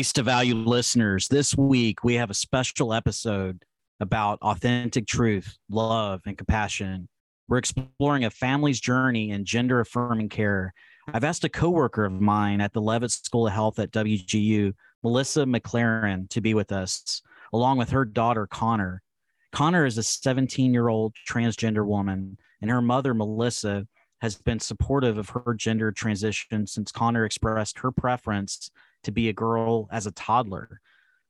Race to Value listeners, this week we have a special episode about authentic truth, love, and compassion. We're exploring a family's journey in gender affirming care. I've asked a coworker of mine at the Leavitt School of Health at WGU, Melissa McLaren, to be with us, along with her daughter, Conner. Conner is a 17 year old transgender woman, and her mother, Melissa, has been supportive of her gender transition since Conner expressed her preference to be a girl as a toddler.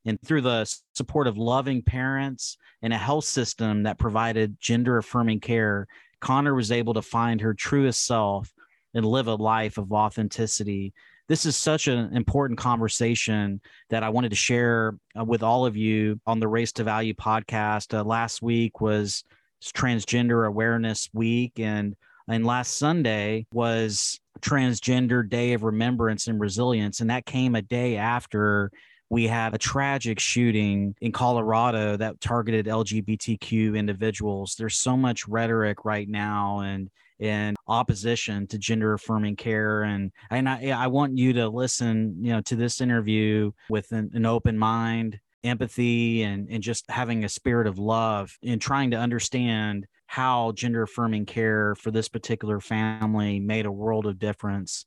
And through the support of loving parents and a health system that provided gender affirming care, Conner was able to find her truest self and live a life of authenticity. This is such an important conversation that I wanted to share uh, with all of you on the Race to Value podcast. Uh, last week was Transgender Awareness Week, and and last Sunday was Transgender Day of Remembrance and Resilience. And that came a day after we had a tragic shooting in Colorado that targeted LGBTQ individuals. There's so much rhetoric right now and in opposition to gender affirming care and and I, I want you to listen you know to this interview with an, an open mind empathy and and just having a spirit of love and trying to understand how gender affirming care for this particular family made a world of difference.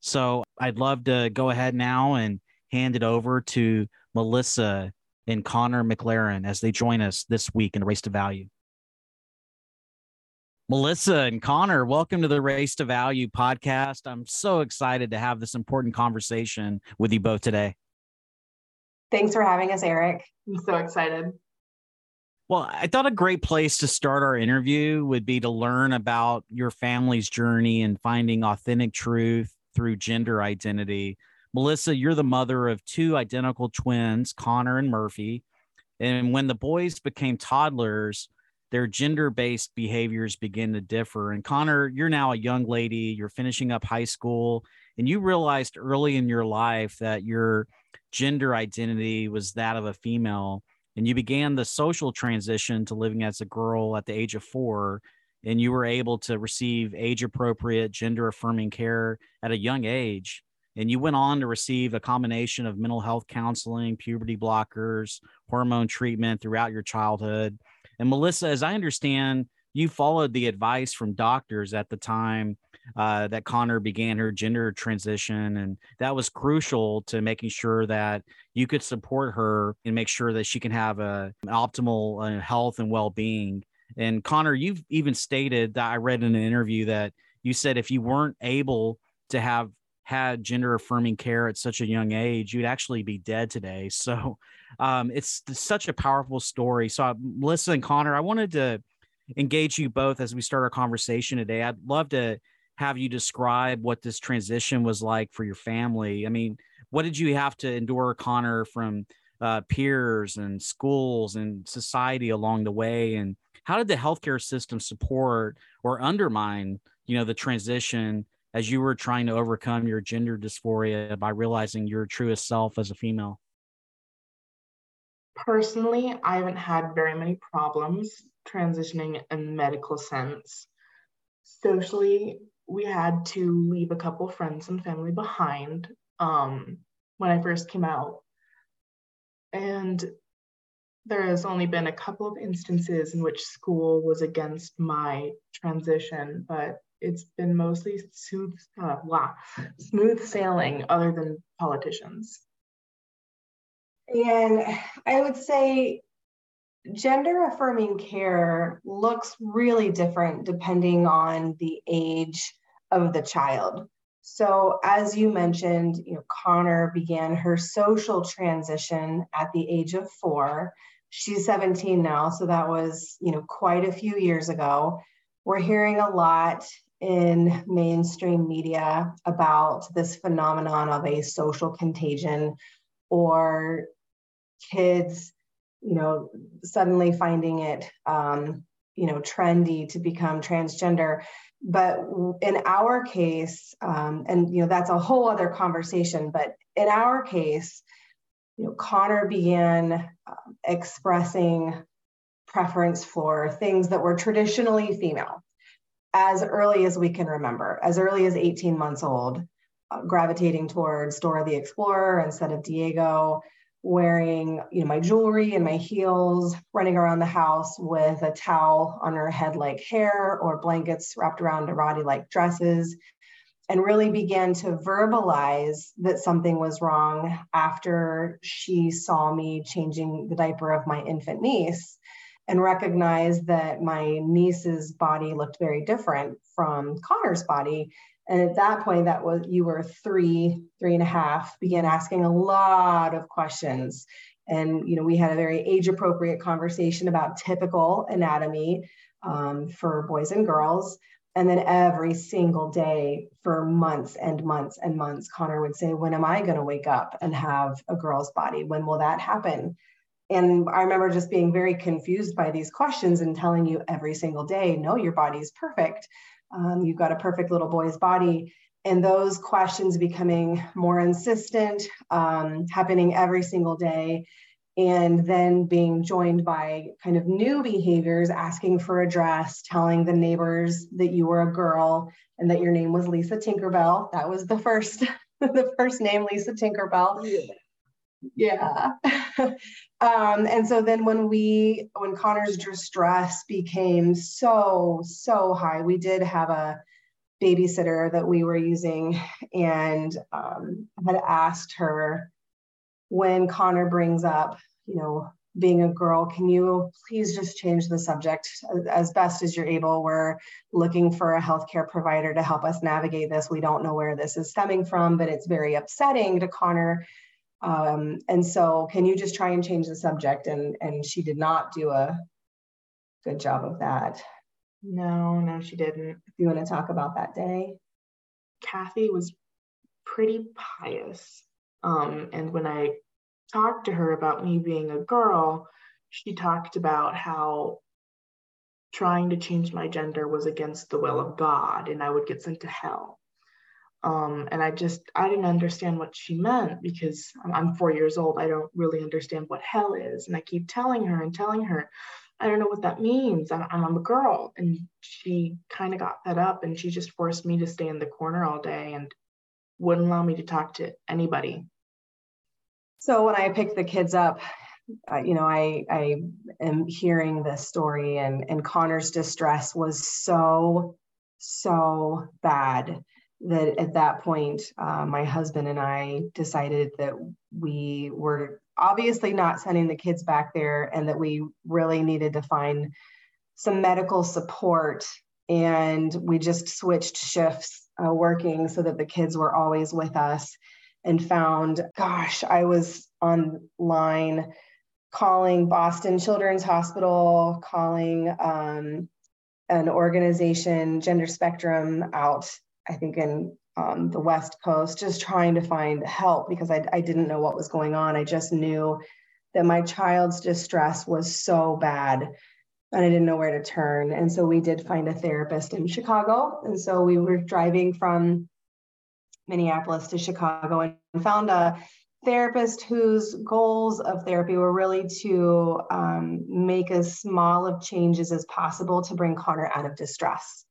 So I'd love to go ahead now and hand it over to Melissa and Conner McLaren as they join us this week in the Race to Value. Melissa and Conner, welcome to the Race to Value podcast. I'm so excited to have this important conversation with you both today. Thanks for having us, Eric. I'm so excited. Well, I thought a great place to start our interview would be to learn about your family's journey and finding authentic truth through gender identity. Melissa, you're the mother of two identical twins, Conner and Murphy. And when the boys became toddlers, their gender based behaviors begin to differ. And Conner, you're now a young lady, you're finishing up high school, and you realized early in your life that your gender identity was that of a female and you began the social transition to living as a girl at the age of four and you were able to receive age appropriate gender affirming care at a young age and you went on to receive a combination of mental health counseling puberty blockers hormone treatment throughout your childhood. And melissa as i understand you followed the advice from doctors at the time uh, that Conner began her gender transition. And that was crucial to making sure that you could support her and make sure that she can have a, an optimal uh, health and well being. And Conner, you've even stated that I read in an interview that you said if you weren't able to have had gender affirming care at such a young age, you'd actually be dead today. So um, it's such a powerful story. So, Melissa and Conner, I wanted to engage you both as we start our conversation today. I'd love to have you describe what this transition was like for your family. I mean, what did you have to endure, Conner, from uh, peers and schools and society along the way? And how did the healthcare system support or undermine, you know, the transition as you were trying to overcome your gender dysphoria by realizing your truest self as a female? Personally, I haven't had very many problems transitioning in medical sense. Socially, we had to leave a couple friends and family behind um, when I first came out. And there has only been a couple of instances in which school was against my transition, but it's been mostly smooth, uh, blah, smooth sailing other than politicians. And I would say gender affirming care looks really different depending on the age of the child. So, as you mentioned, you know, Conner began her social transition at the age of four. She's 17 now, so that was, you know, quite a few years ago. We're hearing a lot in mainstream media about this phenomenon of a social contagion or kids you know, suddenly finding it, um, you know, trendy to become transgender. But in our case, um, and you know, that's a whole other conversation. But in our case, you know, Conner began uh, expressing preference for things that were traditionally female as early as we can remember, as early as 18 months old, uh, gravitating towards Dora the Explorer instead of Diego, wearing you know my jewelry and my heels running around the house with a towel on her head like hair or blankets wrapped around Arati like dresses and really began to verbalize that something was wrong after she saw me changing the diaper of my infant niece and recognized that my niece's body looked very different from Conner's body and at that point, that was you were three, three and a half, began asking a lot of questions. And you know, we had a very age-appropriate conversation about typical anatomy um, for boys and girls. And then every single day for months and months and months, Conner would say, When am I going to wake up and have a girl's body? When will that happen? And I remember just being very confused by these questions and telling you every single day, No, your body is perfect. Um, you've got a perfect little boy's body. And those questions becoming more insistent um, happening every single day. And then being joined by kind of new behaviors asking for a dress telling the neighbors that you were a girl and that your name was lisa tinkerbell. That was the first the first name lisa tinkerbell. Yeah um, and so then when we when conner's distress became so so high we did have a babysitter that we were using and um, had asked her when conner brings up you know being a girl can you please just change the subject? As best as you're able we're looking for a healthcare provider to help us navigate this. We don't know where this is stemming from but it's very upsetting to conner um, and so, can you just try and change the subject? And and she did not do a good job of that. No, no, she didn't. If you want to talk about that day, Kathy was pretty pious. Um, and when I talked to her about me being a girl, she talked about how trying to change my gender was against the will of God and I would get sent to hell. Um, and I just, I didn't understand what she meant because I'm, four years old. I don't really understand what hell is. And I keep telling her and telling her, I don't know what that means. I'm, I'm a girl. And she kind of got fed up and she just forced me to stay in the corner all day and wouldn't allow me to talk to anybody. So when I picked the kids up, uh, you know, I, I am hearing this story and, and Conner's distress was so, so bad that at that point, uh, my husband and I decided that we were obviously not sending the kids back there and that we really needed to find some medical support. And we just switched shifts uh, working so that the kids were always with us and found, gosh, I was online calling Boston Children's Hospital, calling um, an organization, Gender Spectrum, out I think in um, the West Coast, just trying to find help because I, I didn't know what was going on. I just knew that my child's distress was so bad and I didn't know where to turn. And so we did find a therapist in Chicago. And so we were driving from Minneapolis to Chicago and found a therapist whose goals of therapy were really to um, make as small of changes as possible to bring Conner out of distress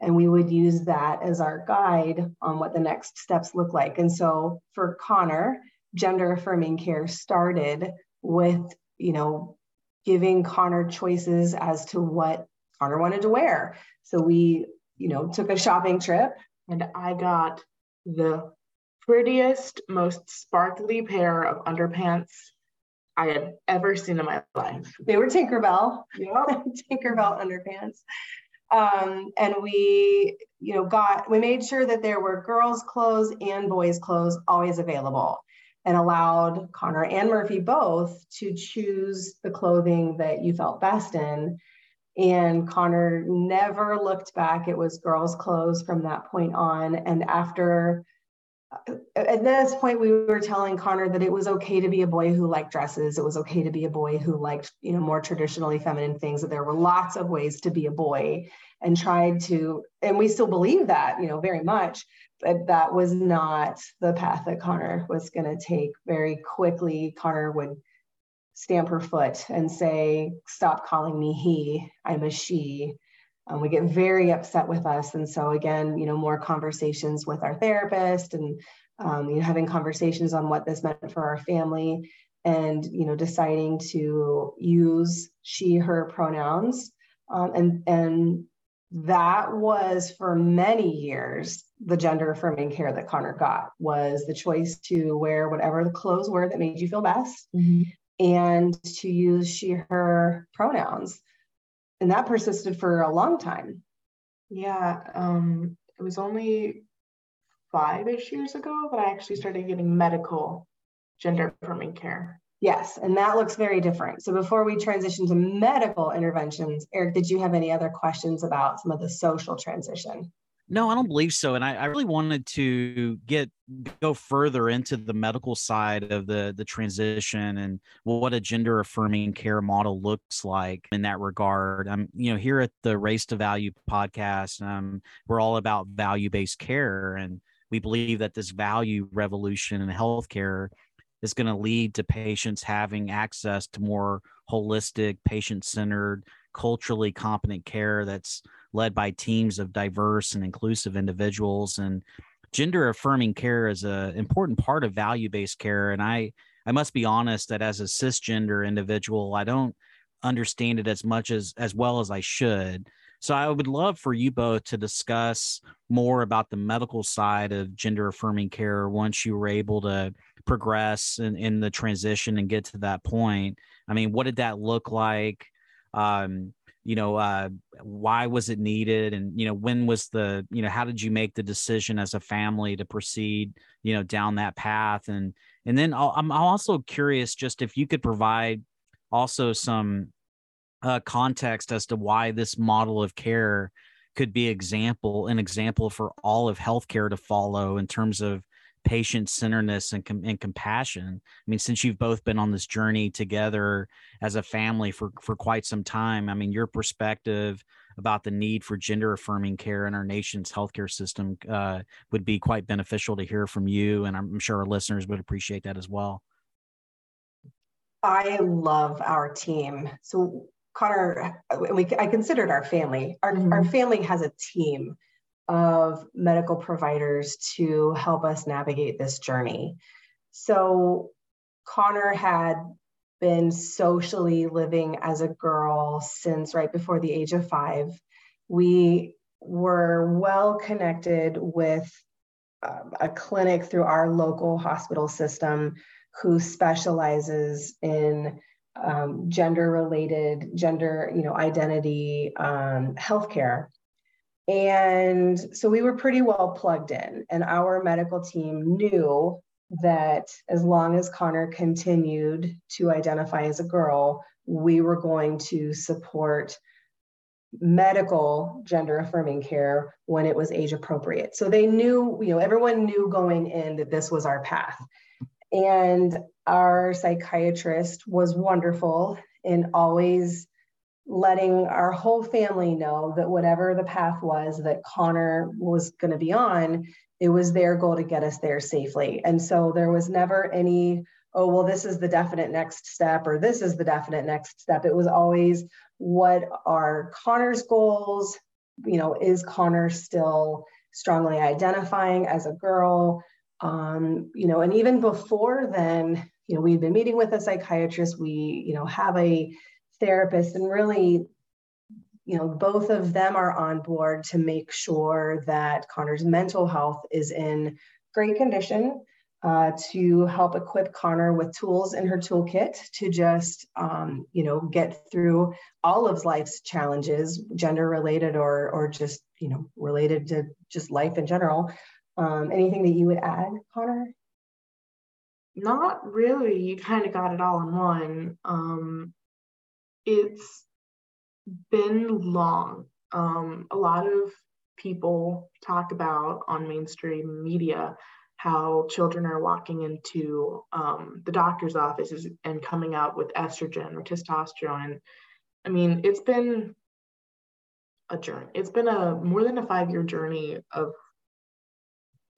And we would use that as our guide on what the next steps look like. And so for Conner, gender affirming care started with, you know, giving Conner choices as to what Conner wanted to wear. So we, you know, took a shopping trip. And I got the prettiest, most sparkly pair of underpants I had ever seen in my life. They were Tinkerbell. Yeah. Tinkerbell underpants. Um, and we, you know, got, we made sure that there were girls' clothes and boys' clothes always available and allowed Conner and Murphy both to choose the clothing that you felt best in. And Conner never looked back. It was girls' clothes from that point on. And after at this point we were telling conner that it was okay to be a boy who liked dresses. It was okay to be a boy who liked you know more traditionally feminine things. That there were lots of ways to be a boy and tried to and we still believe that you know very much but that was not the path that conner was going to take. Very quickly conner would stamp her foot and say stop calling me he. I'm a she um, we get very upset with us. And so again, you know, more conversations with our therapist and um, you know, having conversations on what this meant for our family and, you know, deciding to use she, her pronouns. Um, and, and that was for many years the gender affirming care that Conner got was the choice to wear whatever the clothes were that made you feel best mm-hmm. and to use she her pronouns and that persisted for a long time. Yeah, um, it was only five-ish years ago that I actually started getting medical gender affirming care. Yes, and that looks very different. So before we transition to medical interventions, Eric, did you have any other questions about some of the social transition? No, I don't believe so. And I, I, really wanted to get go further into the medical side of the the transition and what a gender affirming care model looks like in that regard. I'm, you know, here at the Race to Value podcast, um, we're all about value based care, and we believe that this value revolution in healthcare is going to lead to patients having access to more holistic, patient centered, culturally competent care that's led by teams of diverse and inclusive individuals and gender affirming care is an important part of value based care. And i i must be honest that as a cisgender individual i don't understand it as much as as well as i should. So i would love for you both to discuss more about the medical side of gender affirming care once you were able to progress in, in the transition and get to that point. I mean what did that look like? Um, you know uh, why was it needed? And you know when was the you know how did you make the decision as a family to proceed you know down that path? And and then i am also curious just if you could provide also some uh, context as to why this model of care could be example an example for all of healthcare to follow in terms of patient centeredness and, com- and compassion. I mean, since you've both been on this journey together as a family for, for quite some time, I mean, your perspective about the need for gender affirming care in our nation's healthcare system uh, would be quite beneficial to hear from you. And I'm sure our listeners would appreciate that as well. I love our team. So Conner, we, I considered our family. Our, mm-hmm. our family has a team of medical providers to help us navigate this journey. So, Conner had been socially living as a girl since right before the age of five. We were well connected with um, a clinic through our local hospital system who specializes in um, gender related gender you know identity um, healthcare and so we were pretty well plugged in, and our medical team knew that as long as Conner continued to identify as a girl, we were going to support medical gender affirming care when it was age appropriate. So they knew, you know, everyone knew going in that this was our path. And our psychiatrist was wonderful in always letting our whole family know that whatever the path was that Conner was going to be on, it was their goal to get us there safely. And so there was never any, oh, well, this is the definite next step or this is the definite next step. It was always what are Conner's goals? you know, is Conner still strongly identifying as a girl? Um, you know, and even before then, you know, we've been meeting with a psychiatrist, we, you know, have a therapist, and really, you know, both of them are on board to make sure that Conner's mental health is in great condition uh, to help equip Conner with tools in her toolkit to just, um, you know, get through all of life's challenges, gender related or, or just, you know, related to just life in general. Um, anything that you would add, Conner? Not really. You kind of got it all in one. Um, it's been long. Um, a lot of people talk about on mainstream media how children are walking into um, the doctor's offices and coming out with estrogen or testosterone. I mean, it's been a journey. It's been a more than a five year journey of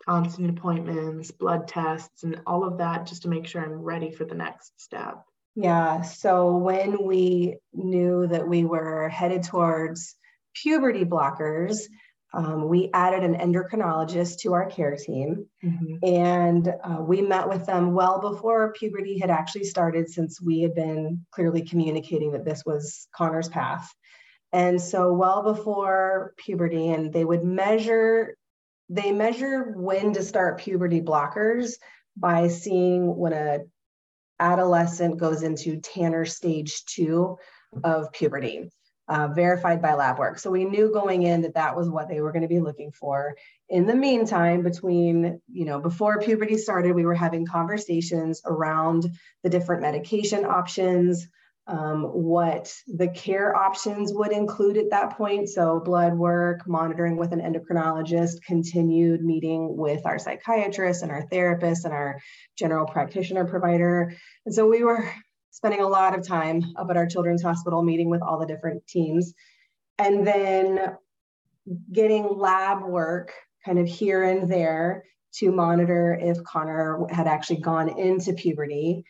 constant appointments, blood tests, and all of that just to make sure I'm ready for the next step. Yeah. So when we knew that we were headed towards puberty blockers, um, we added an endocrinologist to our care team mm-hmm. and uh, we met with them well before puberty had actually started since we had been clearly communicating that this was conner's path and so well before puberty and they would measure they measure when to start puberty blockers by seeing when a adolescent goes into tanner stage two of puberty uh, verified by lab work. So we knew going in that that was what they were going to be looking for. In the meantime, between, you know, before puberty started, we were having conversations around the different medication options, um, what the care options would include at that point. So blood work, monitoring with an endocrinologist, continued meeting with our psychiatrist and our therapist and our general practitioner provider. And so we were spending a lot of time up at our children's hospital meeting with all the different teams and then getting lab work kind of here and there to monitor if Conner had actually gone into puberty.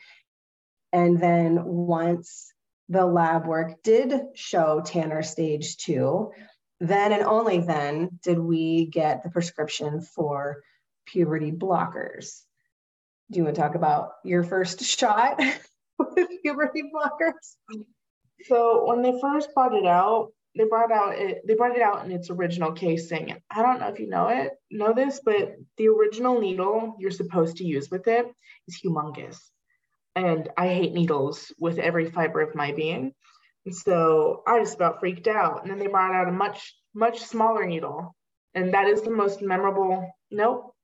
And then once the lab work did show Tanner stage two, then and only then did we get the prescription for puberty blockers. Do you want to talk about your first shot? with puberty blockers. So when they first brought it out, they brought out it they brought it out in its original casing. I don't know if you know it, know this, but the original needle you're supposed to use with it is humongous. And I hate needles with every fiber of my being. And so I just about freaked out. And then they brought out a much, much smaller needle. And that is the most memorable. Nope,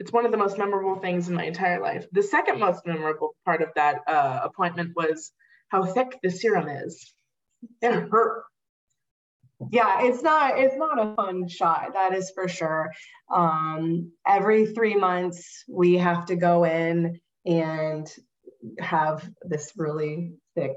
it's one of the most memorable things in my entire life. The second most memorable part of that uh, appointment was how thick the serum is. It hurt. Yeah, it's not it's not a fun shot. That is for sure. Um, every three months we have to go in and have this really thick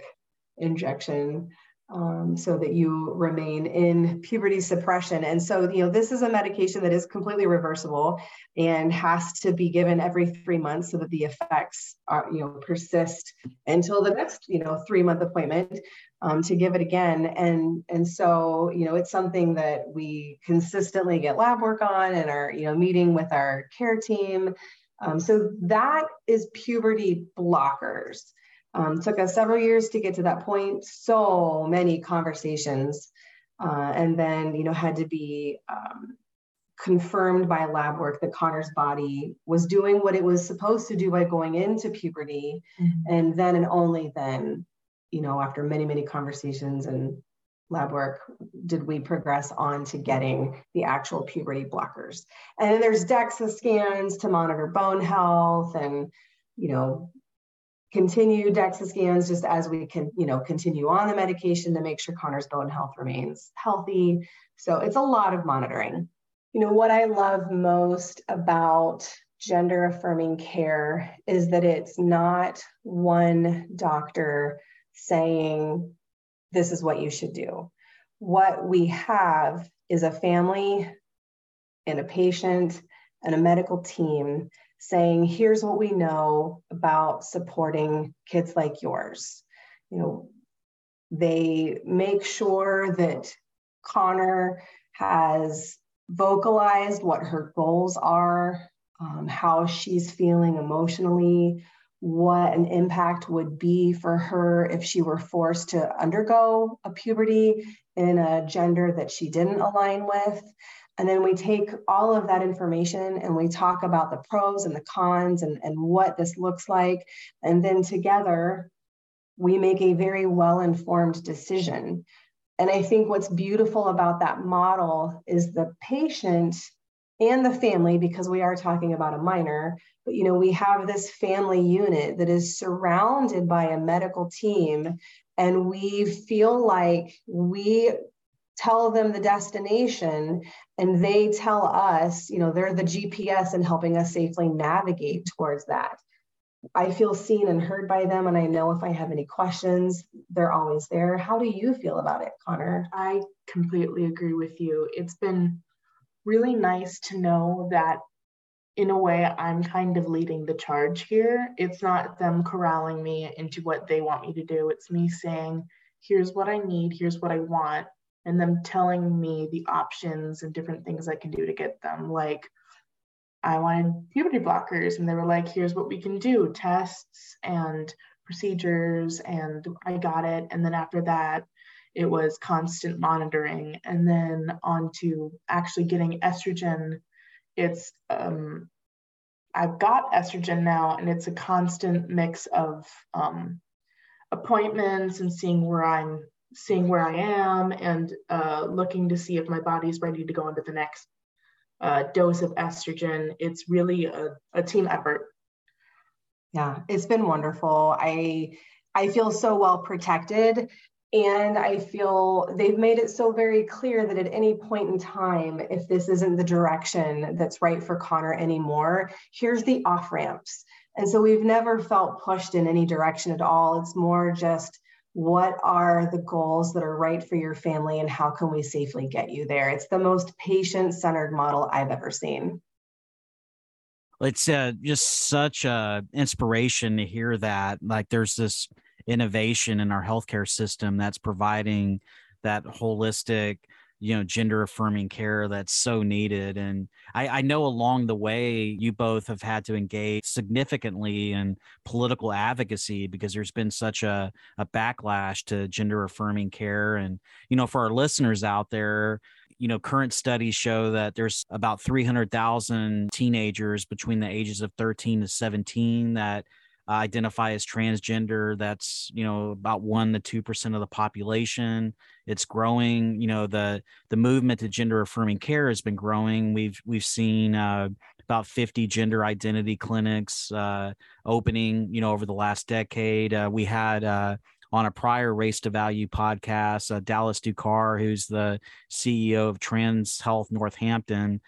injection um, so that you remain in puberty suppression. And so, you know, this is a medication that is completely reversible and has to be given every three months so that the effects are, you know, persist until the next, you know, three month appointment um, to give it again. And and so, you know, it's something that we consistently get lab work on and are, you know, meeting with our care team. Um, so that is puberty blockers. Um, took us several years to get to that point, so many conversations, uh, and then, you know, had to be um, confirmed by lab work that Conner's body was doing what it was supposed to do by going into puberty. Mm-hmm. And then and only then, you know, after many, many conversations and lab work, did we progress on to getting the actual puberty blockers. And then there's DEXA scans to monitor bone health and, you know, continue DEXA scans just as we can, you know, continue on the medication to make sure Conner's bone health remains healthy. So it's a lot of monitoring. You know, what I love most about gender affirming care is that it's not one doctor saying, this is what you should do. What we have is a family and a patient and a medical team saying, here's what we know about supporting kids like yours. You know, they make sure that Conner has vocalized what her goals are, um, how she's feeling emotionally, what an impact would be for her if she were forced to undergo a puberty in a gender that she didn't align with. And then we take all of that information and we talk about the pros and the cons and, and what this looks like. And then together, we make a very well informed decision. And I think what's beautiful about that model is the patient and the family, because we are talking about a minor, but you know, we have this family unit that is surrounded by a medical team, and we feel like we tell them the destination and they tell us, you know, they're the GPS in helping us safely navigate towards that. I feel seen and heard by them, and I know if I have any questions, they're always there. How do you feel about it, Conner? I completely agree with you. It's been really nice to know that in a way I'm kind of leading the charge here. It's not them corralling me into what they want me to do. It's me saying, here's what I need, here's what I want, and them telling me the options and different things I can do to get them. Like, I wanted puberty blockers, and they were like, here's what we can do tests and procedures, and I got it. And then after that, it was constant monitoring. And then on to actually getting estrogen. It's, um, I've got estrogen now, and it's a constant mix of um, appointments and seeing where I'm seeing where I am and uh, looking to see if my body's ready to go into the next uh, dose of estrogen. It's really a, a team effort. Yeah, it's been wonderful. I I feel so well protected and I feel they've made it so very clear that at any point in time, if this isn't the direction that's right for Conner anymore, here's the off ramps. And so we've never felt pushed in any direction at all. It's more just what are the goals that are right for your family and how can we safely get you there it's the most patient centered model i've ever seen it's uh, just such a inspiration to hear that like there's this innovation in our healthcare system that's providing that holistic you know gender affirming care that's so needed. And I, I, know along the way you both have had to engage significantly in political advocacy because there's been such a, a backlash to gender affirming care. And you know for our listeners out there you know current studies show that there's about 300000 teenagers between the ages of 13 to 17 that identify as transgender that's you know about 1 to 2% of the population. It's growing you know the the movement to gender affirming care has been growing. We've we've seen uh, about 50 gender identity clinics uh, opening you know over the last decade. Uh, we had uh, on a prior race to value podcast uh, dallas ducar who's the ceo of trans health northampton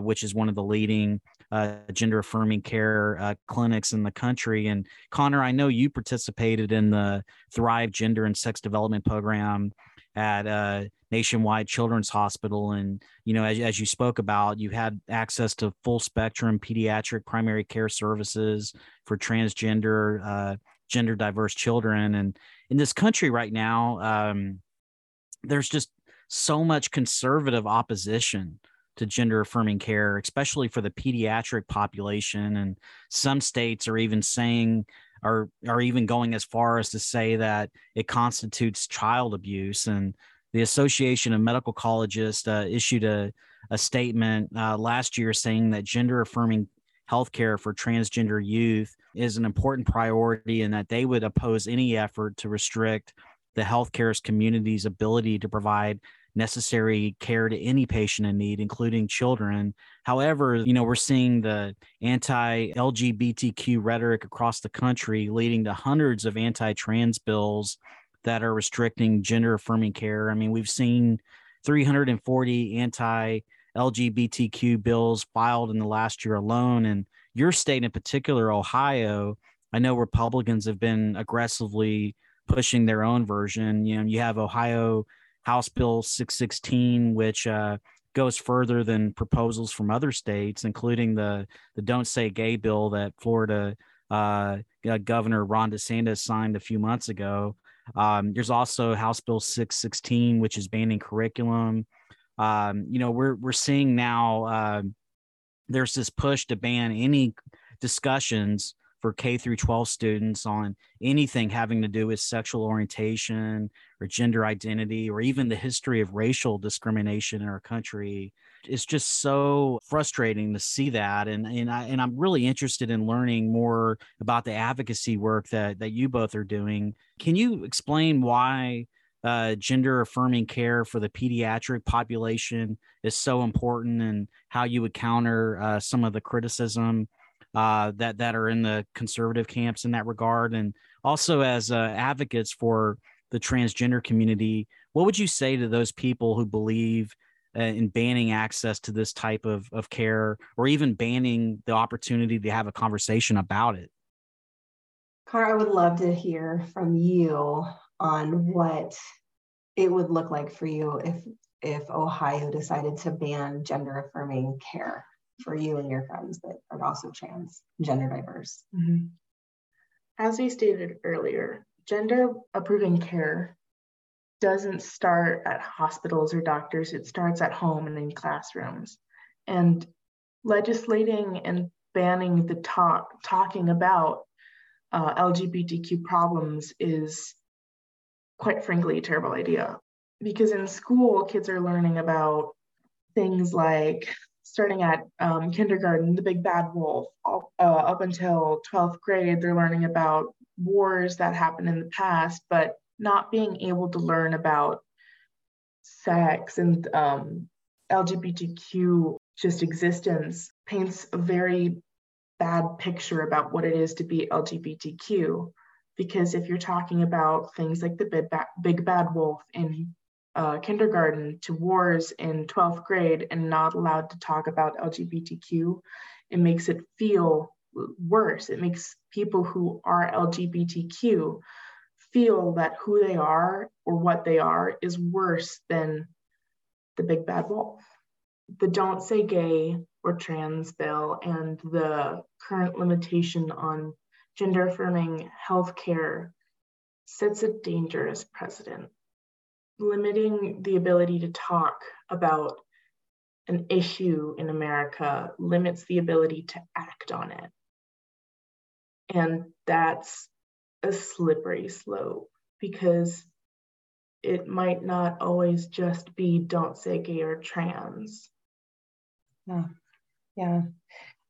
which is one of the leading uh, gender affirming care uh, clinics in the country. And Conner, I know you participated in the Thrive Gender and Sex Development Program at uh, Nationwide Children's Hospital. And, you know, as, as you spoke about, you had access to full spectrum pediatric primary care services for transgender, uh, gender diverse children. And in this country right now, um, there's just so much conservative opposition to gender affirming care, especially for the pediatric population. And some states are even saying, are are even going as far as to say that it constitutes child abuse. And the Association of Medical Colleges uh, issued a, a statement uh, last year saying that gender affirming healthcare for transgender youth is an important priority and that they would oppose any effort to restrict the healthcare community's ability to provide necessary care to any patient in need, including children. However, you know, we're seeing the anti LGBTQ rhetoric across the country leading to hundreds of anti trans bills that are restricting gender affirming care. I mean, we've seen 340 anti LGBTQ bills filed in the last year alone. And your state in particular, Ohio, I know Republicans have been aggressively pushing their own version. You know, you have Ohio House Bill 616, which uh, goes further than proposals from other states, including the the Don't Say Gay bill that Florida uh, Governor Ron DeSantis signed a few months ago. Um, there's also House Bill 616, which is banning curriculum. Um, you know, we're we're seeing now uh, there's this push to ban any discussions for K through 12 students on anything having to do with sexual orientation or gender identity or even the history of racial discrimination in our country. It's just so frustrating to see that. And, and, I, and I'm really interested in learning more about the advocacy work that, that you both are doing. Can you explain why uh, gender affirming care for the pediatric population is so important and how you would counter uh, some of the criticism uh, that that are in the conservative camps in that regard, and also as uh, advocates for the transgender community, what would you say to those people who believe uh, in banning access to this type of of care, or even banning the opportunity to have a conversation about it? Conner, I would love to hear from you on what it would look like for you if if Ohio decided to ban gender affirming care for you and your friends that are also trans, gender diverse. Mm-hmm. As we stated earlier, gender approving care doesn't start at hospitals or doctors, it starts at home and in classrooms. And legislating and banning the talk, talking about uh, LGBTQ problems is quite frankly a terrible idea. Because in school, kids are learning about things like starting at um, kindergarten, the big bad wolf, all, uh, up until 12th grade, they're learning about wars that happened in the past, but not being able to learn about sex and um, LGBTQ just existence paints a very bad picture about what it is to be LGBTQ. Because if you're talking about things like the big bad, big bad wolf in uh, kindergarten to wars in 12th grade and not allowed to talk about LGBTQ, it makes it feel worse. It makes people who are LGBTQ feel that who they are or what they are is worse than the big bad wolf. The Don't Say Gay or Trans bill and the current limitation on gender affirming healthcare sets a dangerous precedent limiting the ability to talk about an issue in America limits the ability to act on it. And that's a slippery slope because it might not always just be don't say gay or trans. Yeah. Yeah.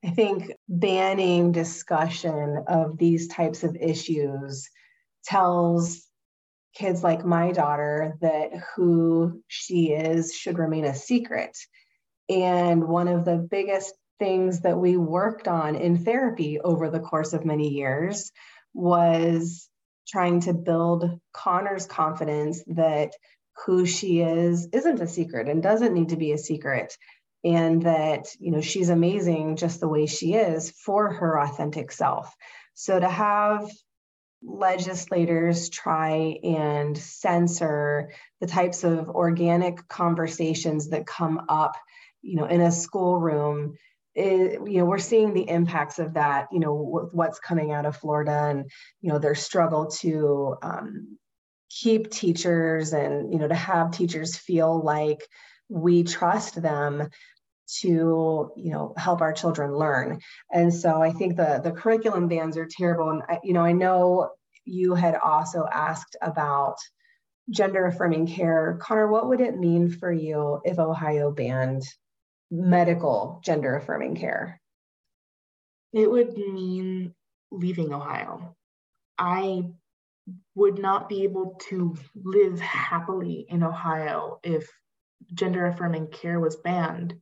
I think banning discussion of these types of issues tells kids like my daughter that who she is should remain a secret. And one of the biggest things that we worked on in therapy over the course of many years was trying to build Conner's confidence that who she is isn't a secret and doesn't need to be a secret and that you know she's amazing just the way she is for her authentic self so to have legislators try and censor the types of organic conversations that come up you know in a schoolroom. It, you know we're seeing the impacts of that you know with what's coming out of florida and you know their struggle to um, keep teachers and you know to have teachers feel like we trust them to you know help our children learn. And so i think the the curriculum bans are terrible. And I, you know i know you had also asked about gender affirming care. Conner what would it mean for you if ohio banned medical gender affirming care? It would mean leaving ohio. I would not be able to live happily in ohio if gender affirming care was banned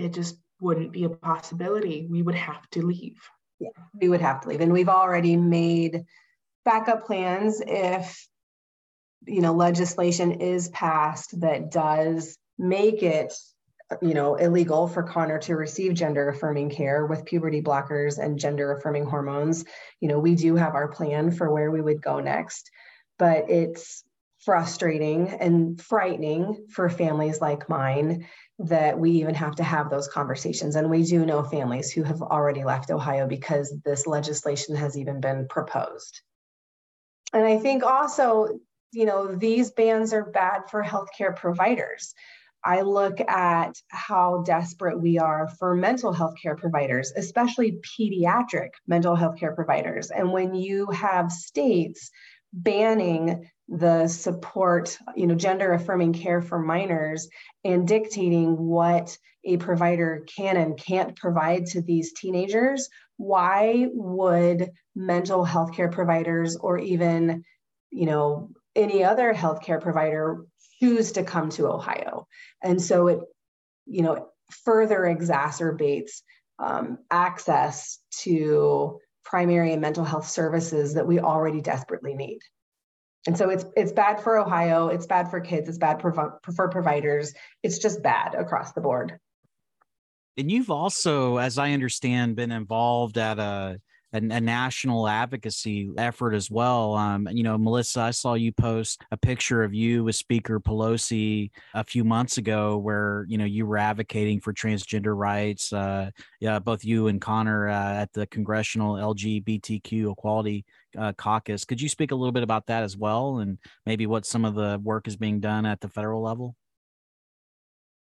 it just wouldn't be a possibility. We would have to leave. Yeah, we would have to leave. And we've already made backup plans if you know legislation is passed that does make it you know illegal for conner to receive gender affirming care with puberty blockers and gender affirming hormones you know we do have our plan for where we would go next but it's frustrating and frightening for families like mine that we even have to have those conversations. And we do know families who have already left Ohio because this legislation has even been proposed. And I think also, you know, these bans are bad for healthcare providers. I look at how desperate we are for mental health care providers, especially pediatric mental health care providers. And when you have states banning the support, you know, gender affirming care for minors and dictating what a provider can and can't provide to these teenagers, why would mental health care providers or even, you know, any other healthcare provider choose to come to Ohio? And so it, you know, further exacerbates um, access to primary and mental health services that we already desperately need. And so it's it's bad for Ohio, it's bad for kids, it's bad for, for providers. It's just bad across the board. And you've also, as I understand, been involved at a a, a, national advocacy effort as well. Um, you know, Melissa, I saw you post a picture of you with Speaker Pelosi a few months ago, where you know you were advocating for transgender rights. Uh, yeah, both you and Conner uh, at the Congressional LGBTQ Equality uh, Caucus. Could you speak a little bit about that as well, and maybe what some of the work is being done at the federal level?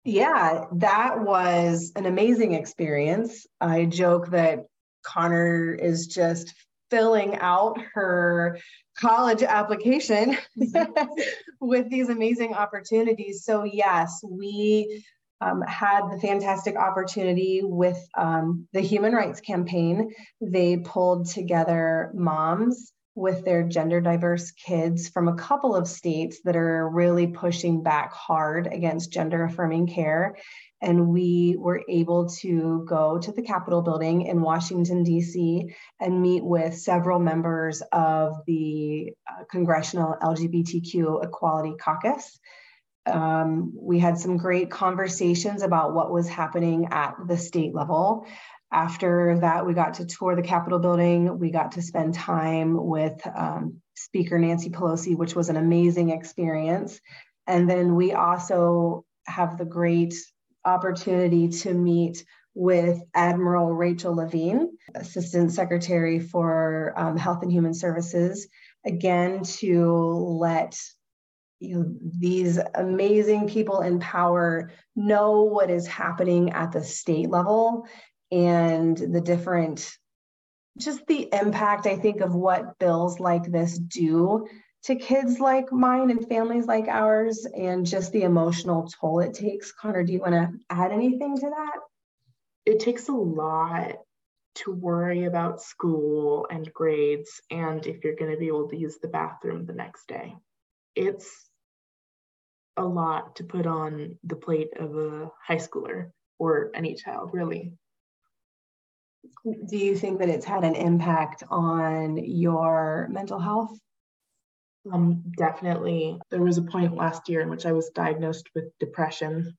Yeah, that was an amazing experience. I joke that Conner is just filling out her college application with these amazing opportunities. So, yes, we um, had the fantastic opportunity with um, the Human Rights Campaign. They pulled together moms with their gender diverse kids from a couple of states that are really pushing back hard against gender affirming care and we were able to go to the Capitol building in Washington, D.C., and meet with several members of the uh, Congressional LGBTQ Equality Caucus. Um, we had some great conversations about what was happening at the state level. After that, we got to tour the Capitol building. We got to spend time with um, Speaker Nancy Pelosi, which was an amazing experience. And then we also have the great opportunity to meet with Admiral Rachel Levine, Assistant Secretary for um, Health and Human Services, again to let you know, these amazing people in power know what is happening at the state level and the different just the impact i think of what bills like this do to kids like mine and families like ours and just the emotional toll it takes. Conner, do you want to add anything to that? It takes a lot to worry about school and grades and if you're going to be able to use the bathroom the next day. It's a lot to put on the plate of a high schooler or any child, really. Do you think that it's had an impact on your mental health? Um, definitely. There was a point last year in which I was diagnosed with depression.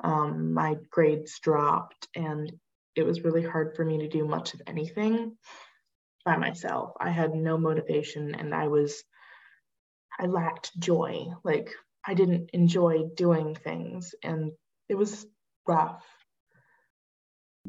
Um, my grades dropped, and it was really hard for me to do much of anything by myself. I had no motivation, and I was, I lacked joy. Like, I didn't enjoy doing things, and it was rough.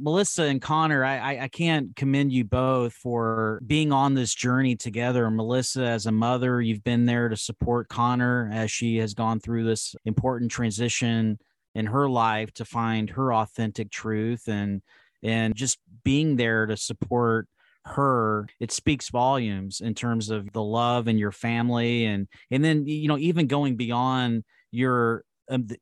Melissa and Conner, I, I can't commend you both for being on this journey together. Melissa, as a mother, you've been there to support Conner as she has gone through this important transition in her life to find her authentic truth and and just being there to support her it speaks volumes in terms of the love in your family and and then you know even going beyond your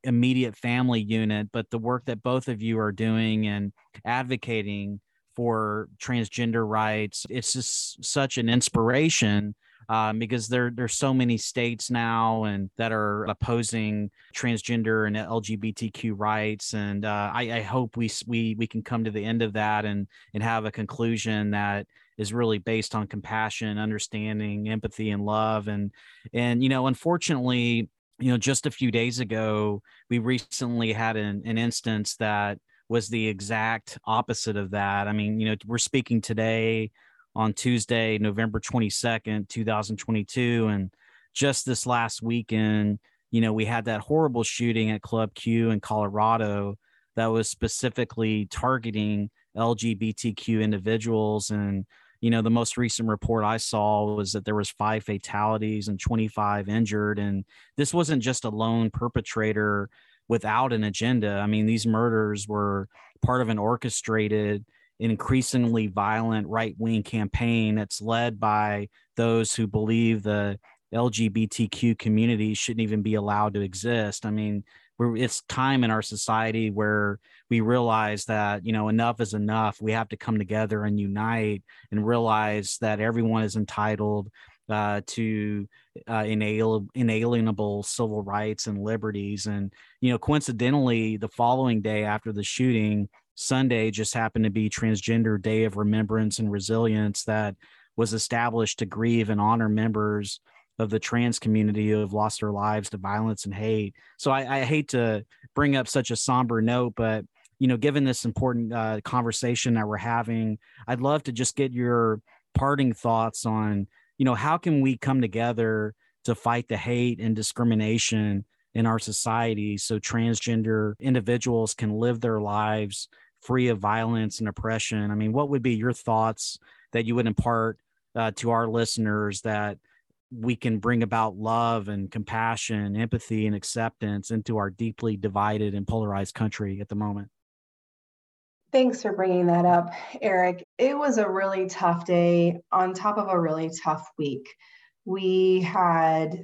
immediate family unit, but the work that both of you are doing and advocating for transgender rights, it's just such an inspiration. Um, because there there's so many states now and that are opposing transgender and LGBTQ rights, and uh, I, I, hope we we we can come to the end of that and and have a conclusion that is really based on compassion, understanding, empathy, and love. And and you know, unfortunately, you know, just a few days ago, we recently had an, an instance that was the exact opposite of that. I mean, you know, we're speaking today on Tuesday, November 22nd, 2022. And just this last weekend, you know, we had that horrible shooting at Club Q in Colorado that was specifically targeting LGBTQ individuals. And, you know the most recent report i saw was that there was five fatalities and 25 injured and this wasn't just a lone perpetrator without an agenda. I mean, these murders were part of an orchestrated, increasingly violent right wing campaign that's led by those who believe the LGBTQ community shouldn't even be allowed to exist. I mean, it's time in our society where we realize that you know enough is enough. We have to come together and unite and realize that everyone is entitled uh, to uh, inalienable civil rights and liberties. And, you know, coincidentally, the following day after the shooting, Sunday just happened to be Transgender Day of Remembrance and Resilience that was established to grieve and honor members of the trans community who have lost their lives to violence and hate. So I, I hate to bring up such a somber note, but you know, given this important uh, conversation that we're having, I'd love to just get your parting thoughts on you know how can we come together to fight the hate and discrimination in our society so transgender individuals can live their lives free of violence and oppression i mean what would be your thoughts that you would impart uh, to our listeners that we can bring about love and compassion empathy and acceptance into our deeply divided and polarized country at the moment Thanks for bringing that up, Eric. It was a really tough day on top of a really tough week. We had,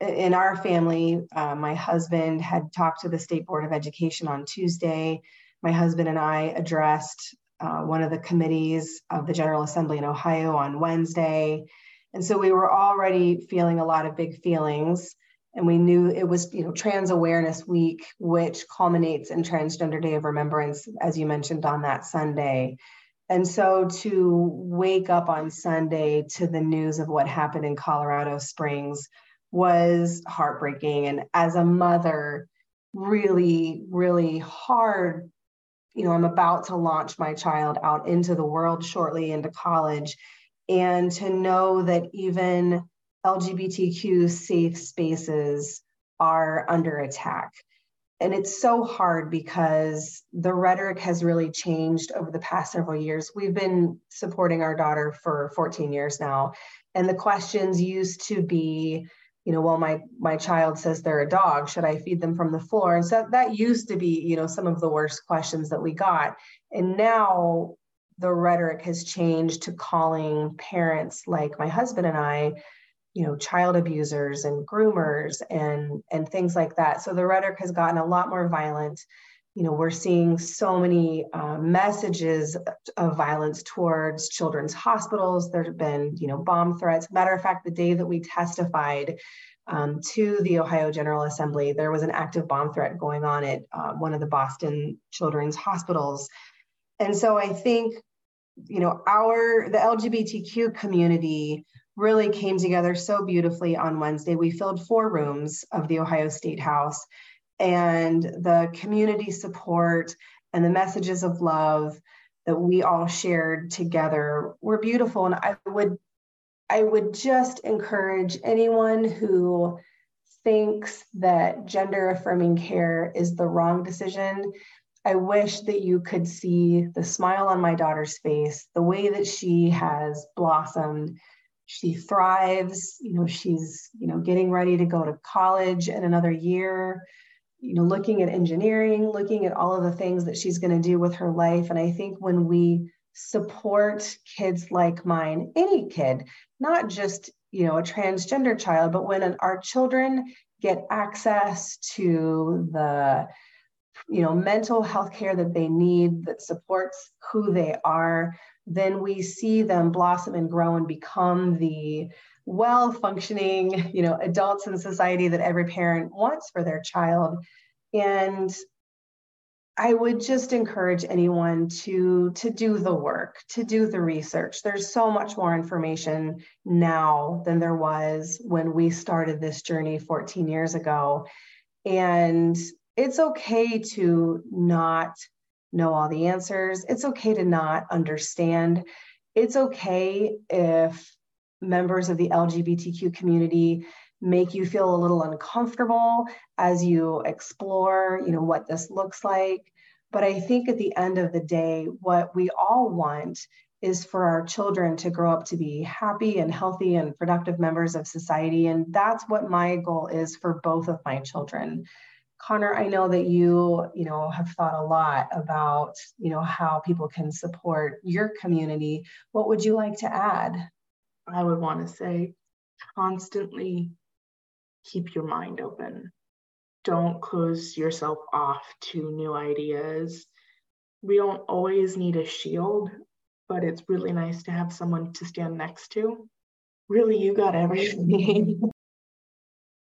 in our family, uh, my husband had talked to the State Board of Education on Tuesday. My husband and I addressed uh, one of the committees of the General Assembly in Ohio on Wednesday. And so we were already feeling a lot of big feelings. And we knew it was you know trans awareness week which culminates in transgender day of remembrance as you mentioned on that sunday. And so to wake up on sunday to the news of what happened in colorado springs was heartbreaking. And as a mother really really hard you know i'm about to launch my child out into the world shortly into college and to know that even LGBTQ safe spaces are under attack. And it's so hard because the rhetoric has really changed over the past several years. We've been supporting our daughter for 14 years now. And the questions used to be, you know, well, my my child says they're a dog. Should I feed them from the floor? And so that used to be, you know, some of the worst questions that we got. And now the rhetoric has changed to calling parents like my husband and I you know child abusers and groomers and and things like that. So the rhetoric has gotten a lot more violent. You know we're seeing so many uh, messages of violence towards children's hospitals. There have been you know bomb threats. Matter of fact the day that we testified um, to the ohio general assembly there was an active bomb threat going on at uh, one of the boston children's hospitals and so i think you know our the lgbtq community really came together so beautifully on Wednesday. We filled four rooms of the Ohio State House, and the community support and the messages of love that we all shared together were beautiful. And I would, I would just encourage anyone who thinks that gender affirming care is the wrong decision. I wish that you could see the smile on my daughter's face, the way that she has blossomed. She thrives you know she's you know getting ready to go to college in another year you know looking at engineering looking at all of the things that she's going to do with her life. And i think when we support kids like mine any kid not just you know a transgender child but when our children get access to the you know mental health care that they need that supports who they are then we see them blossom and grow and become the well functioning you know adults in society that every parent wants for their child. And i would just encourage anyone to to do the work to do the research. There's so much more information now than there was when we started this journey 14 years ago. And it's okay to not know all the answers. It's okay to not understand. It's okay if members of the LGBTQ community make you feel a little uncomfortable as you explore, you know, what this looks like. But I think at the end of the day, what we all want is for our children to grow up to be happy and healthy and productive members of society. And that's what my goal is for both of my children. Conner, I know that you, you know, have thought a lot about, you know, how people can support your community. What would you like to add? I would want to say constantly keep your mind open. Don't close yourself off to new ideas. We don't always need a shield, but it's really nice to have someone to stand next to. Really, you got everything.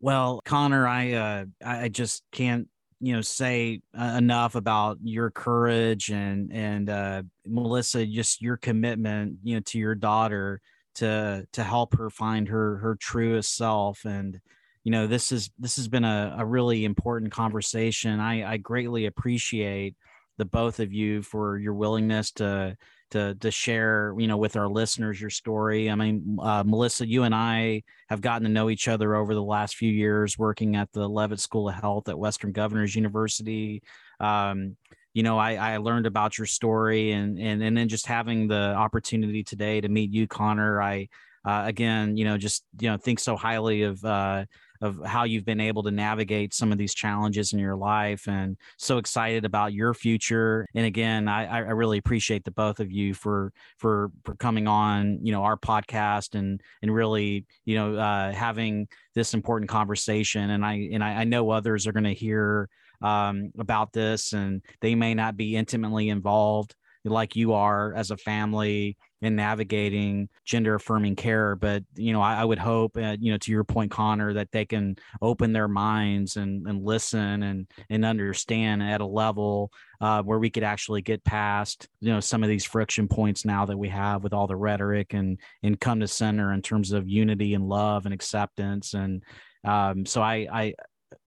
Well, Conner, I uh, I just can't you know say uh, enough about your courage and and uh, Melissa, just your commitment, you know, to your daughter to to help her find her her truest self. And you know this is this has been a, a really important conversation. I i greatly appreciate the both of you for your willingness to to to share you know with our listeners your story. I mean uh, melissa you and i have gotten to know each other over the last few years working at the leavitt school of health at western governors university. Um, you know I, I learned about your story and and and then just having the opportunity today to meet you conner i uh, again you know just you know think so highly of uh, of how you've been able to navigate some of these challenges in your life and so excited about your future. And again i, I really appreciate the both of you for for for coming on you know our podcast and and really you know uh, having this important conversation. And i and i, I know others are going to hear um, about this and they may not be intimately involved like you are as a family in navigating gender affirming care. But you know I, I would hope uh, you know to your point conner that they can open their minds and, and listen and and understand at a level uh, where we could actually get past you know some of these friction points now that we have with all the rhetoric and and come to center in terms of unity and love and acceptance. And um, so i i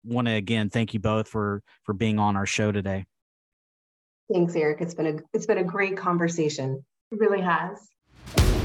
want to again thank you both for for being on our show today Thanks, Eric. It's been a it's been a great conversation. It really has.